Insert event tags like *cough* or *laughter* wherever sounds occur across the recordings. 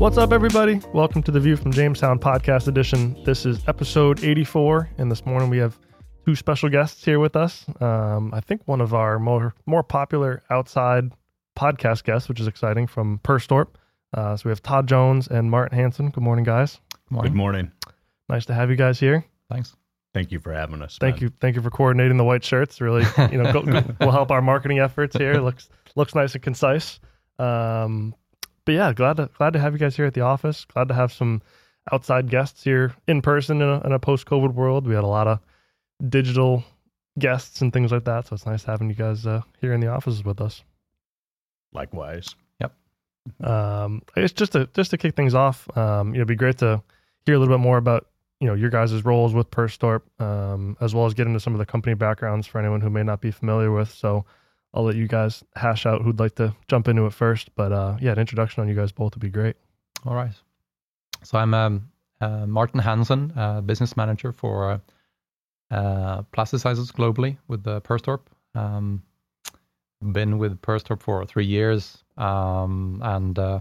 What's up, everybody? Welcome to the View from Jamestown podcast edition. This is episode 84, and this morning we have two special guests here with us. Um, I think one of our more more popular outside podcast guests, which is exciting, from Perstorp. Uh, so we have Todd Jones and Martin Hansson. Good morning, guys. Good morning. Nice to have you guys here. Thanks. Thank you for having us. Thank man. you, thank you for coordinating the white shirts. Really, you know, go, go, *laughs* will help our marketing efforts here. looks looks nice and concise. Um, but yeah, glad to glad to have you guys here at the office. Glad to have some outside guests here in person in a, in a post COVID world. We had a lot of digital guests and things like that, so it's nice having you guys uh, here in the offices with us. Likewise. Yep. Um, I guess just to just to kick things off, um, you know, it'd be great to hear a little bit more about you know your guys' roles with Perstorp, um, as well as get into some of the company backgrounds for anyone who may not be familiar with. So I'll let you guys hash out who'd like to jump into it first. But uh, yeah, an introduction on you guys both would be great. All right. So I'm um, uh, Martin Hansson, uh, business manager for uh, uh, plasticizers globally with the Perstorp. Um, been with Perstorp for three years um, and uh,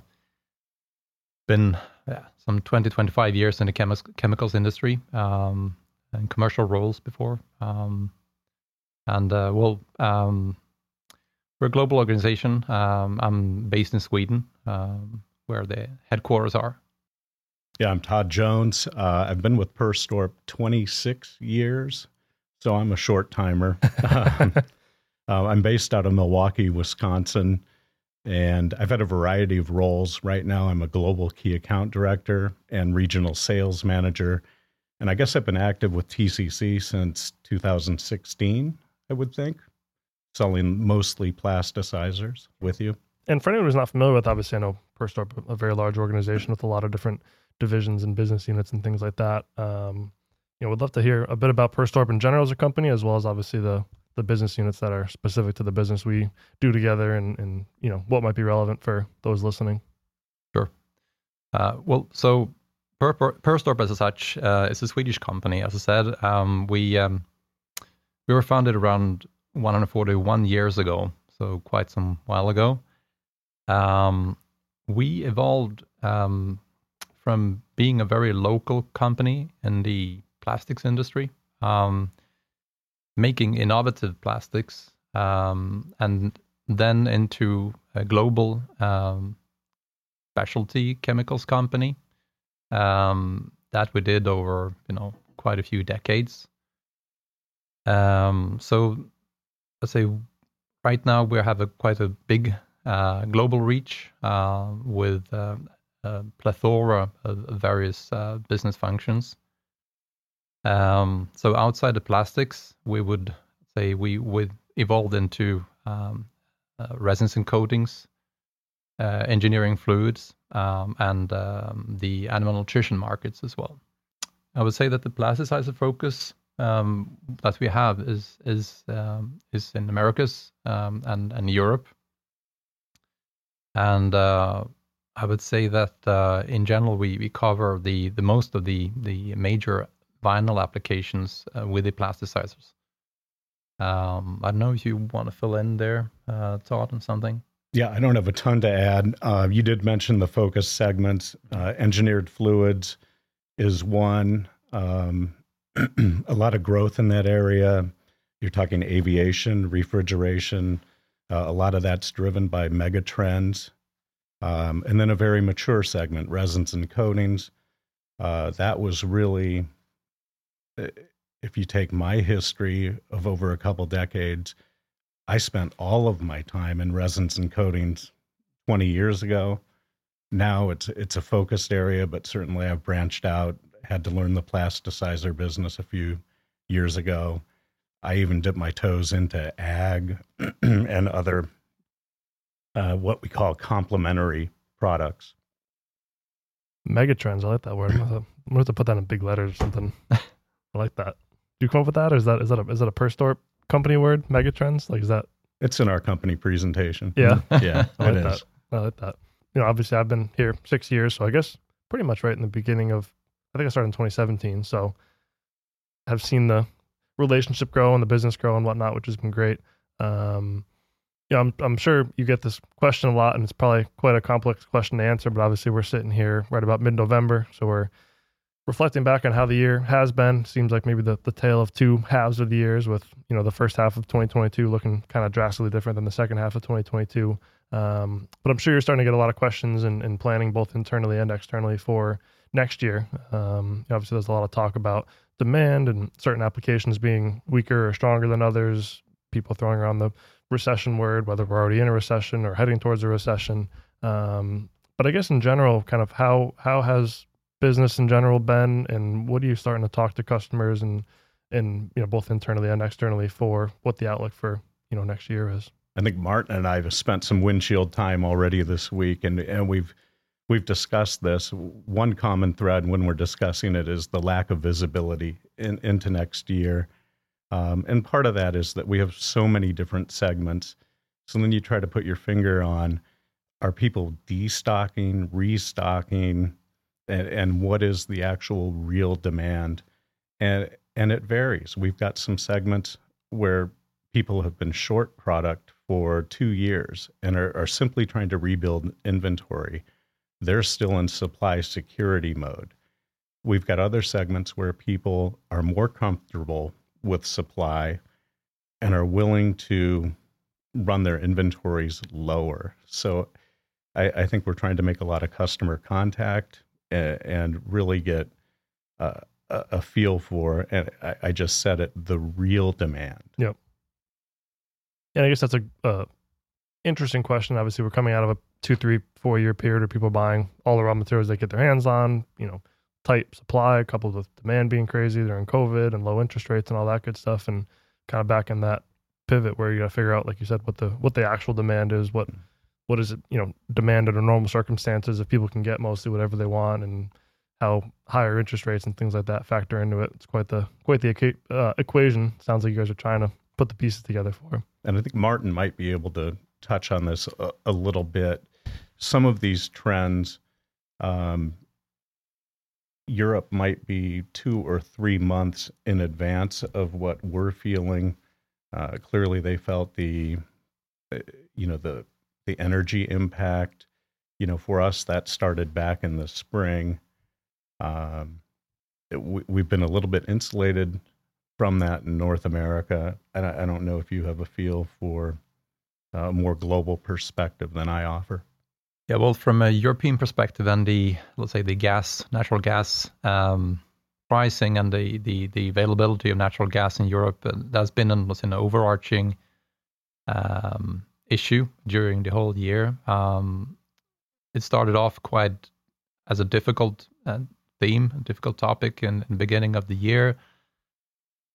been yeah, some 20, 25 years in the chemis- chemicals industry um, and commercial roles before. Um, and uh, well, um, we're a global organization. Um, I'm based in Sweden, um, where the headquarters are. Yeah, I'm Todd Jones. Uh, I've been with Perstorp 26 years, so I'm a short timer. *laughs* um, uh, I'm based out of Milwaukee, Wisconsin, and I've had a variety of roles. Right now, I'm a global key account director and regional sales manager. And I guess I've been active with TCC since 2016, I would think, selling mostly plasticizers with you. And for anyone who's not familiar with, obviously, I know Perstorp, a very large organization with a lot of different divisions and business units and things like that. Um, you know, we'd love to hear a bit about Perstorp in general as a company, as well as obviously the the business units that are specific to the business we do together, and and you know what might be relevant for those listening. Sure. Uh, well, so Per- Per- Perstorp as such uh, is a Swedish company. As I said, um, we um, we were founded around 141 years ago, so quite some while ago. Um, we evolved um, from being a very local company in the plastics industry, um, making innovative plastics, um, and then into a global um, specialty chemicals company um, that we did over you know quite a few decades. So let's say right now we have a quite a big uh, global reach uh, with uh, a plethora of various uh, business functions. Um, so outside the plastics, we would say we would evolved into um, uh, resins and coatings, uh, engineering fluids, um, and um, the animal nutrition markets as well. I would say that the plasticizer focus um, that we have is is um, is in Americas um, and and Europe, and uh, I would say that uh, in general we, we cover the, the most of the the major vinyl applications uh, with the plasticizers. Um, I don't know if you want to fill in there, uh, Todd, on something. Yeah, I don't have a ton to add. Uh, you did mention the focus segments. Uh, engineered fluids is one. Um, *clears throat* a lot of growth in that area. You're talking aviation, refrigeration. Uh, a lot of that's driven by mega trends. Um, and then a very mature segment, resins and coatings. Uh, that was really, uh, if you take my history of over a couple decades, I spent all of my time in resins and coatings 20 years ago. Now it's it's a focused area, but certainly I've branched out. Had to learn the plasticizer business a few years ago. I even dipped my toes into ag *clears throat* and other uh, what we call complementary products. Megatrends, I like that word. I'm gonna, have to, I'm gonna have to put that in big letters or something. I like that. Do you come up with that, or is that is that a is that a Perstorp company word? Megatrends, like is that? It's in our company presentation. Yeah, *laughs* Yeah, I like is. that. I like that. You know, obviously I've been here six years, so I guess pretty much right in the beginning of. I think I started in 2017, so I've seen the relationship grow and the business grow and whatnot, which has been great. Um, know, I'm I'm sure you get this question a lot, and it's probably quite a complex question to answer. But obviously, we're sitting here right about mid-November, so we're reflecting back on how the year has been. Seems like maybe the the tale of two halves of the years, with you know the first half of 2022 looking kind of drastically different than the second half of 2022. Um, but I'm sure you're starting to get a lot of questions and planning both internally and externally for next year. Um, obviously, there's a lot of talk about demand and certain applications being weaker or stronger than others. People throwing around the recession word, whether we're already in a recession or heading towards a recession. Um, but I guess in general, kind of how how has business in general been, and what are you starting to talk to customers and and you know both internally and externally for what the outlook for you know next year is? I think Martin and I have spent some windshield time already this week, and and we've we've discussed this. One common thread when we're discussing it is the lack of visibility in, into next year. Um, and part of that is that we have so many different segments. So then you try to put your finger on are people destocking, restocking, and, and what is the actual real demand? And and it varies. We've got some segments where people have been short product for two years and are, are simply trying to rebuild inventory. They're still in supply security mode. We've got other segments where people are more comfortable with supply and are willing to run their inventories lower. So I, I think we're trying to make a lot of customer contact and, and really get uh, a, feel for, and I, I, just said it, the real demand. Yep. And I guess that's a, a interesting question. Obviously, we're coming out of a two, three, four year period of people buying all the raw materials they get their hands on. You know, tight supply coupled with demand being crazy during COVID and low interest rates and all that good stuff, and kind of back in that pivot where you got to figure out, like you said, what the what the actual demand is, what what is it, you know, demand under normal circumstances if people can get mostly whatever they want, and how higher interest rates and things like that factor into it. It's quite the quite the uh, equation. Sounds like you guys are trying to put the pieces together for. And I think Martin might be able to touch on this a, a little bit. Some of these trends. Um, Europe might be two or three months in advance of what we're feeling. Uh, clearly, they felt the, uh, you know, the the energy impact. You know, for us, that started back in the spring. Um, it, we, have been a little bit insulated from that in North America. And I, I don't know if you have a feel for a more global perspective than I offer. Yeah, well, from a European perspective and the let's say the gas, natural gas um, pricing and the, the the availability of natural gas in Europe, uh, that's been an, an overarching um, issue during the whole year. Um, it started off quite as a difficult uh, theme, a difficult topic in, in, the beginning of the year,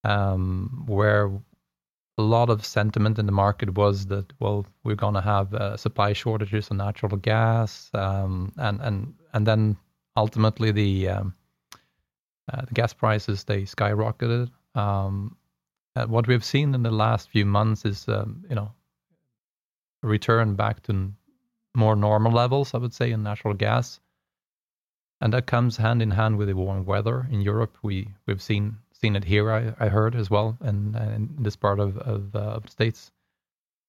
um, where a lot of sentiment in the market was that well we're going to have uh, supply shortages on natural gas um, and and and then ultimately the um, uh, the gas prices they skyrocketed. Um, what we've seen in the last few months is um, you know a return back to more normal levels I would say in natural gas. And that comes hand in hand with the warm weather in Europe. We we've seen seen it here. I, I heard as well, in, in this part of of, uh, of the states.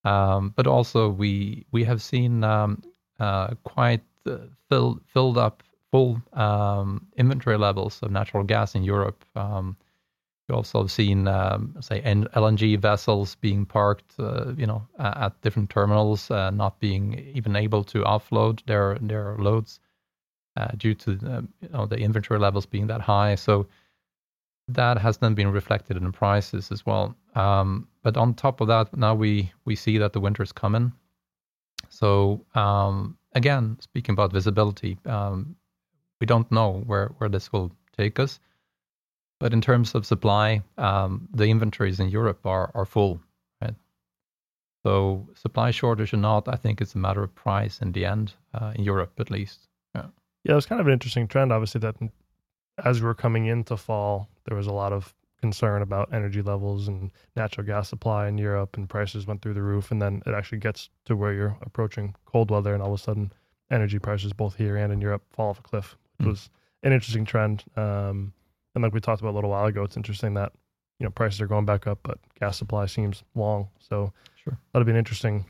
Um, but also we we have seen um, uh, quite uh, filled filled up full um, inventory levels of natural gas in Europe. Um, we also have seen, um, say, LNG vessels being parked, uh, you know, at different terminals, uh, not being even able to offload their their loads uh, due to you know the inventory levels being that high. So that has then been reflected in prices as well. Um, but on top of that, now we we see that the winter is coming. So um, again, speaking about visibility, um, we don't know where where this will take us. But in terms of supply, um, the inventories in Europe are are full, right? So supply shortage or not, I think it's a matter of price in the end, uh, in Europe at least. Yeah. Yeah, it was kind of an interesting trend, obviously, that as we were coming into fall, there was a lot of concern about energy levels and natural gas supply in Europe, and prices went through the roof. And then it actually gets to where you're approaching cold weather, and all of a sudden, energy prices both here and in Europe fall off a cliff, which mm. was an interesting trend. Um, and like we talked about a little while ago, it's interesting that you know prices are going back up, but gas supply seems long. So sure. that'll be an interesting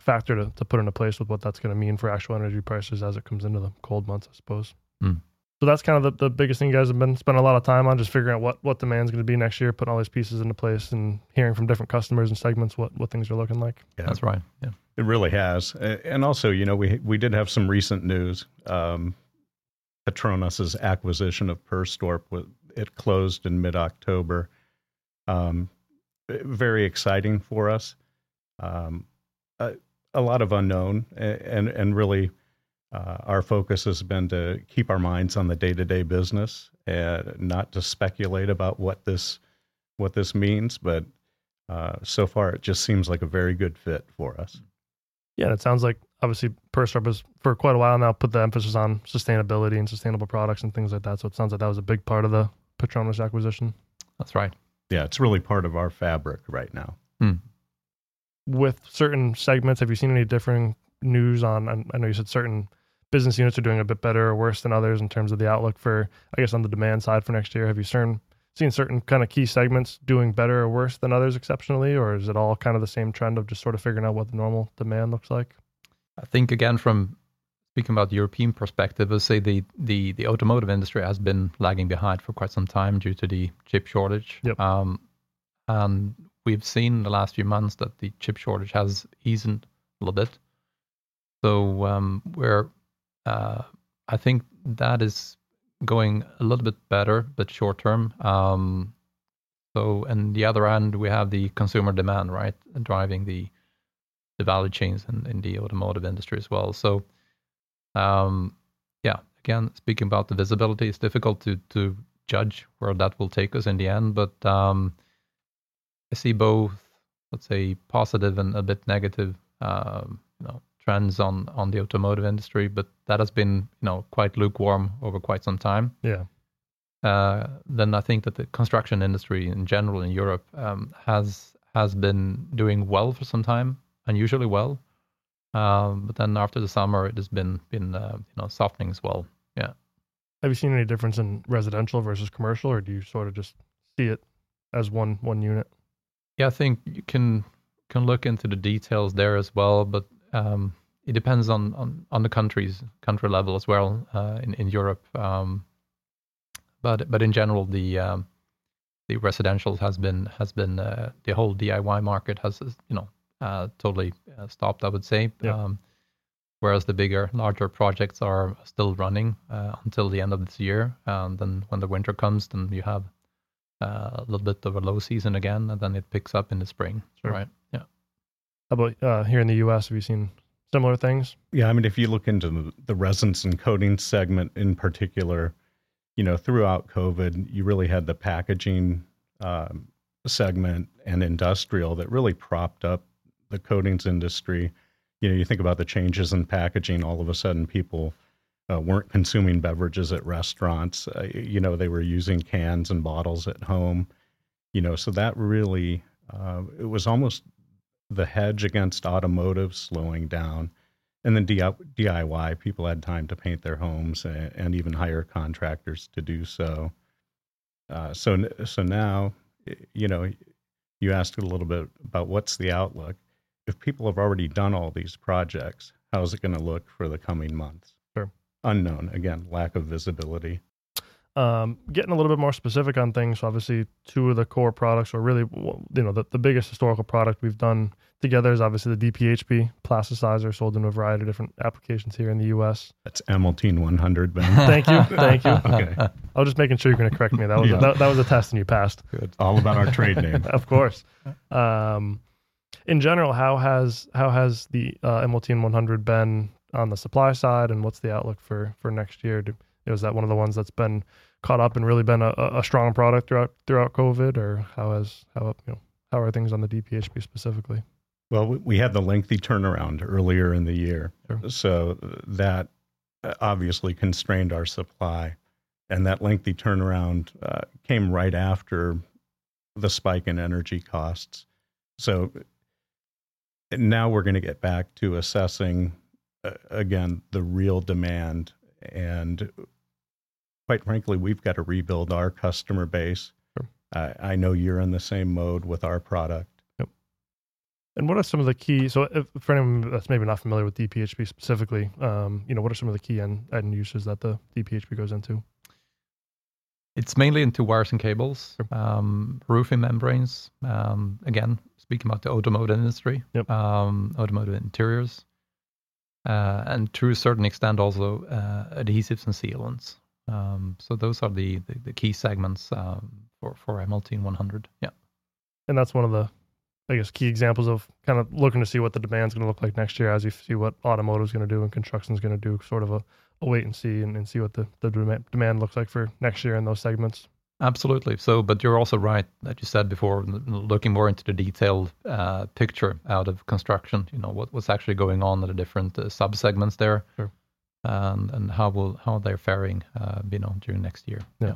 factor to, to put into place with what that's going to mean for actual energy prices as it comes into the cold months, I suppose. Mm. So that's kind of the, the biggest thing you guys have been spending a lot of time on, just figuring out what what demand's going to be next year, putting all these pieces into place, and hearing from different customers and segments what what things are looking like. Yeah. That's right. Yeah. It really has, and also, you know, we we did have some recent news. Um, Petronas' acquisition of Perstorp it closed in mid October. Um, very exciting for us. Um, a, a lot of unknown, a- and and really, uh, our focus has been to keep our minds on the day to day business and not to speculate about what this what this means. But uh, so far, it just seems like a very good fit for us. Yeah, and it sounds like obviously Perstorp has for quite a while now put the emphasis on sustainability and sustainable products and things like that. So it sounds like that was a big part of the Petronas acquisition. That's right. Yeah, it's really part of our fabric right now. With certain segments, have you seen any differing news on? I I know you said certain business units are doing a bit better or worse than others in terms of the outlook for, I guess, on the demand side for next year. Have you certain, seen certain kind of key segments doing better or worse than others exceptionally, or is it all kind of the same trend of just sort of figuring out what the normal demand looks like? I think again from speaking about the European perspective, I say the, the the automotive industry has been lagging behind for quite some time due to the chip shortage. Yep. Um, and we've seen the last few months that the chip shortage has eased a little bit. So um, we're uh, I think that is going a little bit better, but short term. Um, so, and the other end, we have the consumer demand, right, driving the the value chains in, in the automotive industry as well. So, um, yeah, again, speaking about the visibility, it's difficult to to judge where that will take us in the end, but um, I see both, let's say, positive and a bit negative, um, you know, trends on on the automotive industry, but that has been, you know, quite lukewarm over quite some time Yeah. uh, then I think that the construction industry in general in Europe um, has has been doing well for some time, unusually well. Um, but then after the summer, it has been been uh, you know softening as well. Yeah, Have you seen any difference in residential versus commercial, or do you sort of just see it as one one unit? yeah. I think you can can look into the details there as well, but um, it depends on, on on the countries country level as well uh, in in Europe. Um, but but in general, the um, the residential has been has been uh, the whole DIY market has you know uh, totally uh, stopped. I would say. Yeah. Um, whereas the bigger, larger projects are still running uh, until the end of this year, and then when the winter comes, then you have uh, a little bit of a low season again, and then it picks up in the spring. Sure. Right? How about uh, here in the U.S.? Have you seen similar things? Yeah, I mean, if you look into the, the resins and coatings segment in particular, you know, throughout COVID, you really had the packaging um, segment and industrial that really propped up the coatings industry. You know, you think about the changes in packaging, all of a sudden people uh, weren't consuming beverages at restaurants. Uh, you know, they were using cans and bottles at home. You know, so that really, uh, it was almost the hedge against automotive slowing down and then DIY, people had time to paint their homes and, and even hire contractors to do so. Uh, so, so now, you know, you asked a little bit about what's the outlook. If people have already done all these projects, how is it going to look for the coming months? Sure. Unknown. Again, lack of visibility. Um, getting a little bit more specific on things. So obviously, two of the core products, or really, you know, the, the biggest historical product we've done together is obviously the DPHP plasticizer, sold in a variety of different applications here in the U.S. That's Emoltene 100, Ben. *laughs* Thank you, thank you. *laughs* okay. I was just making sure you're going to correct me. That was Yeah. a, that, that was a test, and you passed. Good. All about our trade name. *laughs* of course. Um, in general, how has how has the uh, Emoltene 100 been on the supply side, and what's the outlook for for next year? Do, is that one of the ones that's been caught up and really been a, a strong product throughout throughout COVID, or how has how you know how are things on the DPHP specifically? Well, we- we had the lengthy turnaround earlier in the year. Sure. So that uh, obviously constrained our supply. And that lengthy turnaround uh, came right after the spike in energy costs. So now we're going to get back to assessing, uh, again, the real demand. And quite frankly, we've got to rebuild our customer base. Sure. I I know you're in the same mode with our product Yep. And what are some of the key? So, if, for anyone that's maybe not familiar with DPHP specifically, um, you know, what are some of the key end, end uses that the DPHP goes into? It's mainly into wires and cables, um, roofing membranes. Um, again, speaking about the automotive industry, Yep. um, automotive interiors, uh, and to a certain extent also uh, adhesives and sealants. Um, so those are the, the, the key segments um, for for Emoltene 100. Yeah. And that's one of the, I guess, key examples of kind of looking to see what the demand's going to look like next year as you see what automotive's going to do and construction's going to do. Sort of a, a wait and see and, and see what the, the demand, demand looks like for next year in those segments. Absolutely. So, but you're also right that you said before, looking more into the detailed uh, picture out of construction. You know what, what's actually going on in the different uh, sub segments there, Sure. And and how will how they're faring, uh, you know, during next year. Yeah.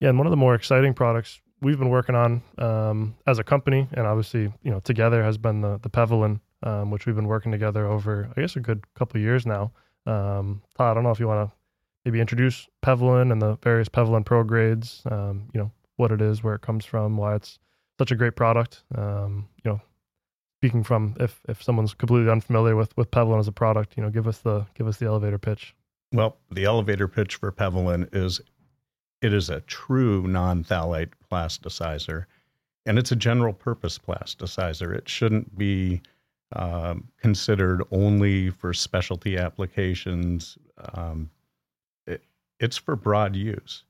Yeah, and one of the more exciting products we've been working on um, as a company, and obviously, you know, together has been the the Pevalen, um, which we've been working together over, I guess, a good couple of years now. Um, Todd, I don't know if you want to maybe introduce Pevalen and the various Pevalen Pro grades. Um, you know, what it is, where it comes from, why it's such a great product. Um, you know, speaking from if if someone's completely unfamiliar with with Pevalen as a product, you know, give us the give us the elevator pitch. Well, the elevator pitch for Pevalen is it is a true non phthalate plasticizer, and it's a general purpose plasticizer. It shouldn't be um, considered only for specialty applications. Um, it, it's for broad use.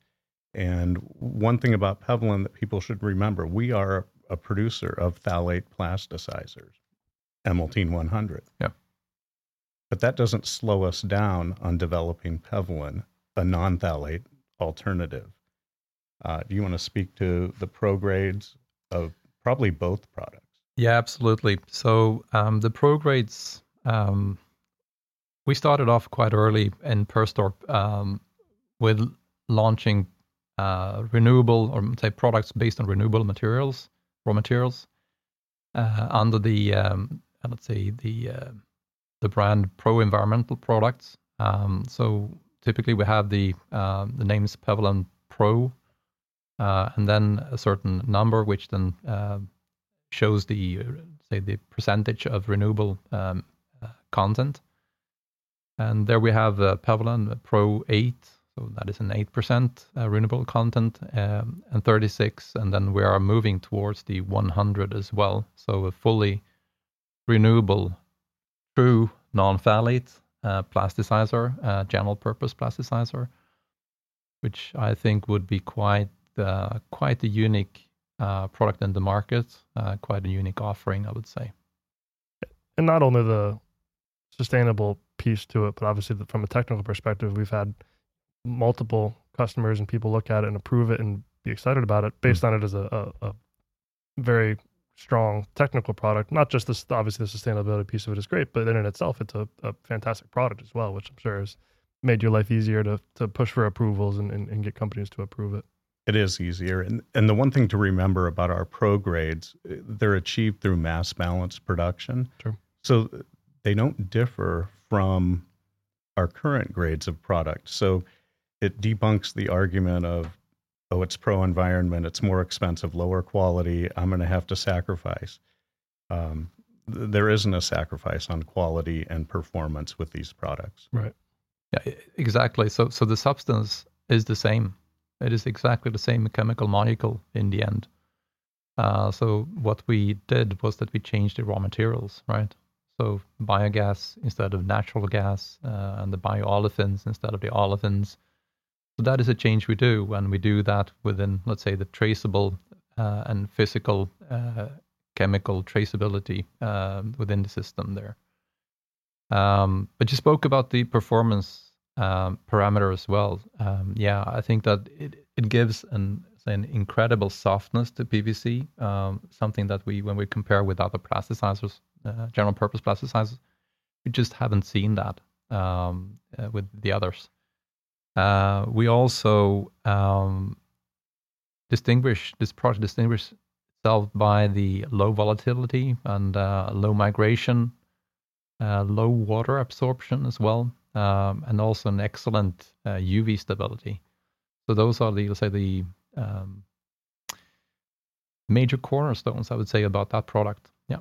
And one thing about Pevalen that people should remember we are a, producer of phthalate plasticizers, Emoltene 100. Yeah. But that doesn't slow us down on developing Pevalen, a non phthalate alternative. Uh, do you want to speak to the pro grades of probably both products? Yeah, absolutely. So um, the pro grades, um, we started off quite early in Perstorp um, with launching uh, renewable or say products based on renewable materials, raw materials, uh, under the um, uh, let's say the uh, the brand Pro Environmental Products. Um, so typically we have the uh, the names Pevalen Pro, uh, and then a certain number, which then uh, shows the uh, say the percentage of renewable um, content. And there we have uh, Pro 8, so that is an 8% uh, renewable content, um, and 36, and then we are moving towards the 100 as well. So a fully renewable, true non-phthalate uh, plasticizer, uh, general purpose plasticizer, which I think would be quite quite a unique product in the market, quite a unique offering, I would say. and not only the sustainable piece to it, but obviously from a technical perspective, we've had multiple customers and people look at it and approve it and be excited about it based on it as a, a, a very strong technical product. Not just this, obviously the sustainability piece of it is great, but in it itself, it's a, a fantastic product as well, which I'm sure has made your life easier to to push for approvals and, and, and get companies to approve it. It is easier. And, and the one thing to remember about our pro grades, uh, they're achieved through mass balance production. Sure. So they don't differ from our current grades of product. So it debunks the argument of, oh, it's pro environment, it's more expensive, lower quality, I'm going to have to sacrifice. Um, th- there isn't a sacrifice on quality and performance with these products. Right. Yeah, exactly. So, so the substance is the same. It is exactly the same chemical molecule in the end. Uh, so what we did was that we changed the raw materials, right? So biogas instead of natural gas, uh, and the bioolefins instead of the olefins. So that is a change we do, and we do that within, let's say, the traceable uh, and physical uh, chemical traceability uh, within the system there. Um, but you spoke about the performance um, parameter as well. Um, yeah, I think that it, it gives an, an incredible softness to PVC, um, something that we, when we compare with other plasticizers, uh, general purpose plasticizers, we just haven't seen that um, uh, with the others. Uh, we also um, distinguish this product distinguish itself by the low volatility and uh, low migration, uh, low water absorption as well, um, and also an excellent uh, UV stability. So those are the let's say the um, major cornerstones I would say about that product. Yeah.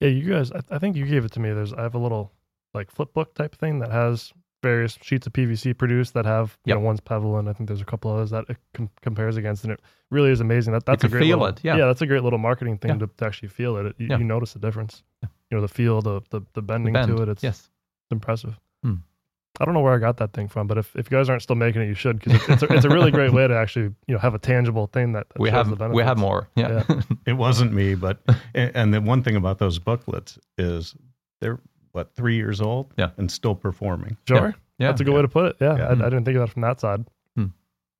Yeah, you guys. I, I think you gave it to me. There's I have a little like flip book type thing that has various sheets of PVC produced that have you Yep. know one's Pevalen and I think there's a couple others that it com- compares against and it really is amazing. That that's can a great feel little, it, yeah. that's a great little marketing thing Yeah. to, to actually feel it. You, Yeah. you notice the difference. You know the feel, the the, the The bending bend. to it. It's yes. impressive. Hmm. I don't know where I got that thing from, but if, if you guys aren't still making it, you should because it's, it's, a, it's a really great way to actually you know have a tangible thing that, that We shows have the we have more. Yeah. *laughs* *laughs* It wasn't me, but and, and the one thing about those booklets is they're what three years old, Yeah. and still performing. Sure. yeah. That's a good way to put it. Yeah, Yeah. I, I didn't think of that from that side. Hmm.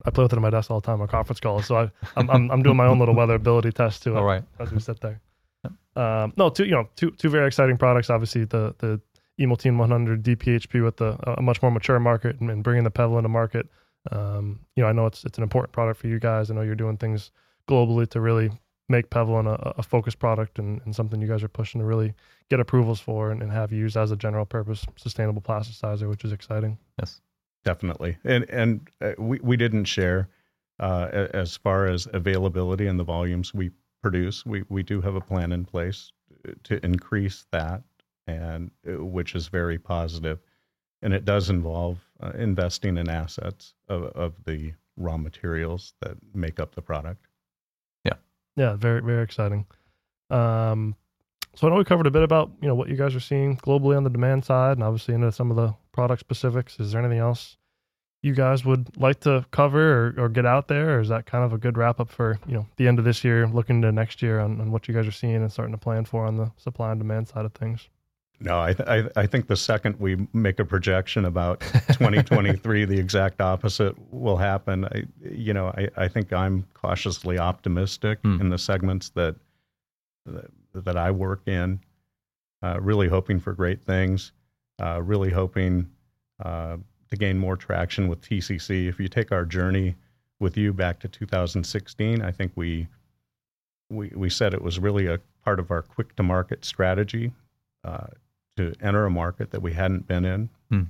I play with it on my desk all the time on conference calls, so I, I'm, I'm I'm doing my own little weatherability test to it *laughs* All right. as we sit there. Um, no, two you know two two very exciting products. Obviously, the the Emoltene 100 DPHP with the a much more mature market and, and bringing the Pevalen into market. Um, you know, I know it's it's an important product for you guys. I know you're doing things globally to really make Pevalen a, a focused product and, and something you guys are pushing to really get approvals for and, and have used as a general purpose sustainable plasticizer, which is exciting. Yes. Definitely, and and uh, we we didn't share uh, as far as availability and the volumes we produce. We we do have a plan in place to increase that, and uh, which is very positive. positive, and it does involve uh, investing in assets of of the raw materials that make up the product. Yeah, very very exciting. Um, so I know we covered a bit about you know what you guys are seeing globally on the demand side, and obviously into some of the product specifics. Is there anything else you guys would like to cover or, or get out there, or is that kind of a good wrap up for you know the end of this year, looking to next year on, on what you guys are seeing and starting to plan for on the supply and demand side of things? No, I, th- I I think the second we make a projection about 2023, the exact opposite will happen. I, you know, I, I think I'm cautiously optimistic Hmm. in the segments that that, that I work in. Uh, really hoping for great things. Uh, really hoping uh, to gain more traction with TCC. If you take our journey with you back to 2016, I think we we we said it was really a part of our quick to market strategy. Uh, to enter a market that we hadn't been in Hmm.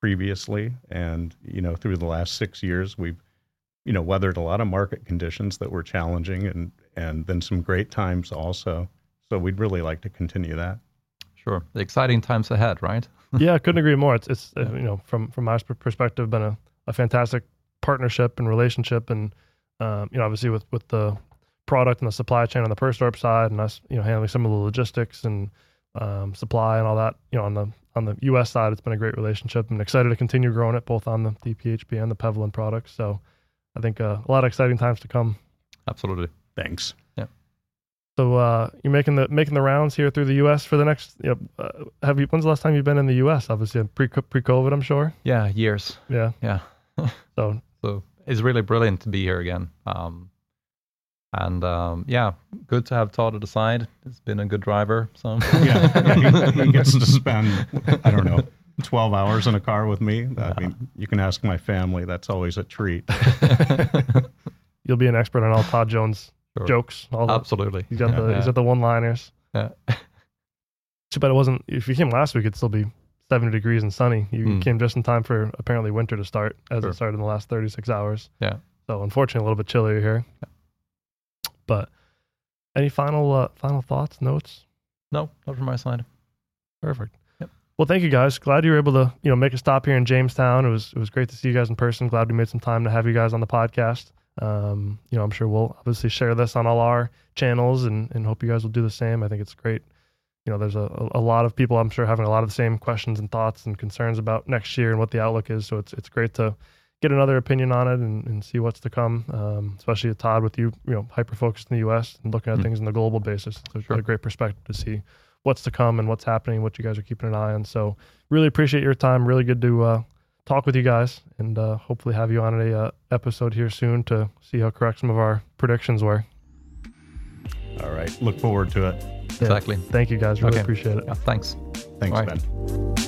previously. And, you know, through the last six years, we've, you know, weathered a lot of market conditions that were challenging and, and then some great times also. So we'd really like to continue that. Sure. The exciting times ahead, right? *laughs* yeah, I couldn't agree more. It's it's uh, you know from from my perspective, been a, a fantastic partnership and relationship, and um, you know obviously with with the product and the supply chain on the Perstorp side, and us you know handling some of the logistics and um, supply and all that. You know on the on the U.S. side, it's been a great relationship. I'm excited to continue growing it both on the DPHP and the Pevalen products. So I think uh, a lot of exciting times to come. Absolutely. Thanks. Yeah. So uh, you're making the making the rounds here through the U.S. for the next. You know, uh, have you? When's the last time you've been in the U.S.? Obviously, pre pre COVID, I'm sure. Yeah, years. Yeah. Yeah. *laughs* So So it's really brilliant to be here again. Um, and um, yeah, good to have Todd at the side. He's been a good driver. So Yeah. *laughs* yeah he, he gets to spend, I don't know, 12 hours in a car with me. I mean, you can ask my family. That's always a treat. *laughs* you'll be an expert on all Todd Jones Sure. jokes. All the, Absolutely. he's got the he's Yeah. got the one liners. Yeah. Too bad it wasn't. If you came last week, it'd still be 70 degrees and sunny. You Hmm. came just in time for apparently winter to start, as Sure. it started in the last 36 hours. Yeah. So unfortunately, a little bit chillier here. But any final uh, final thoughts, notes? No, not from my side. Perfect. Yep. Well, thank you guys. Glad you were able to, you know, make a stop here in Jamestown. It was it was great to see you guys in person. Glad we made some time to have you guys on the podcast. Um, you know, I'm sure we'll obviously share this on all our channels and and hope you guys will do the same. I think it's great. You know, there's a, a lot of people I'm sure having a lot of the same questions and thoughts and concerns about next year and what the outlook is. So it's it's great to get another opinion on it and, and see what's to come. Um, especially Todd with you, you know, hyper focused in the U.S. and looking at Mm. things on the global basis. So it's Sure. a great perspective to see what's to come and what's happening, what you guys are keeping an eye on. So really appreciate your time. Really good to uh, talk with you guys, and uh, hopefully have you on a uh, episode here soon to see how correct some of our predictions were. All right. Look forward to it. Yeah. Exactly. Thank you guys. Really Okay. appreciate it. Yeah, thanks. Thanks, All right. Ben.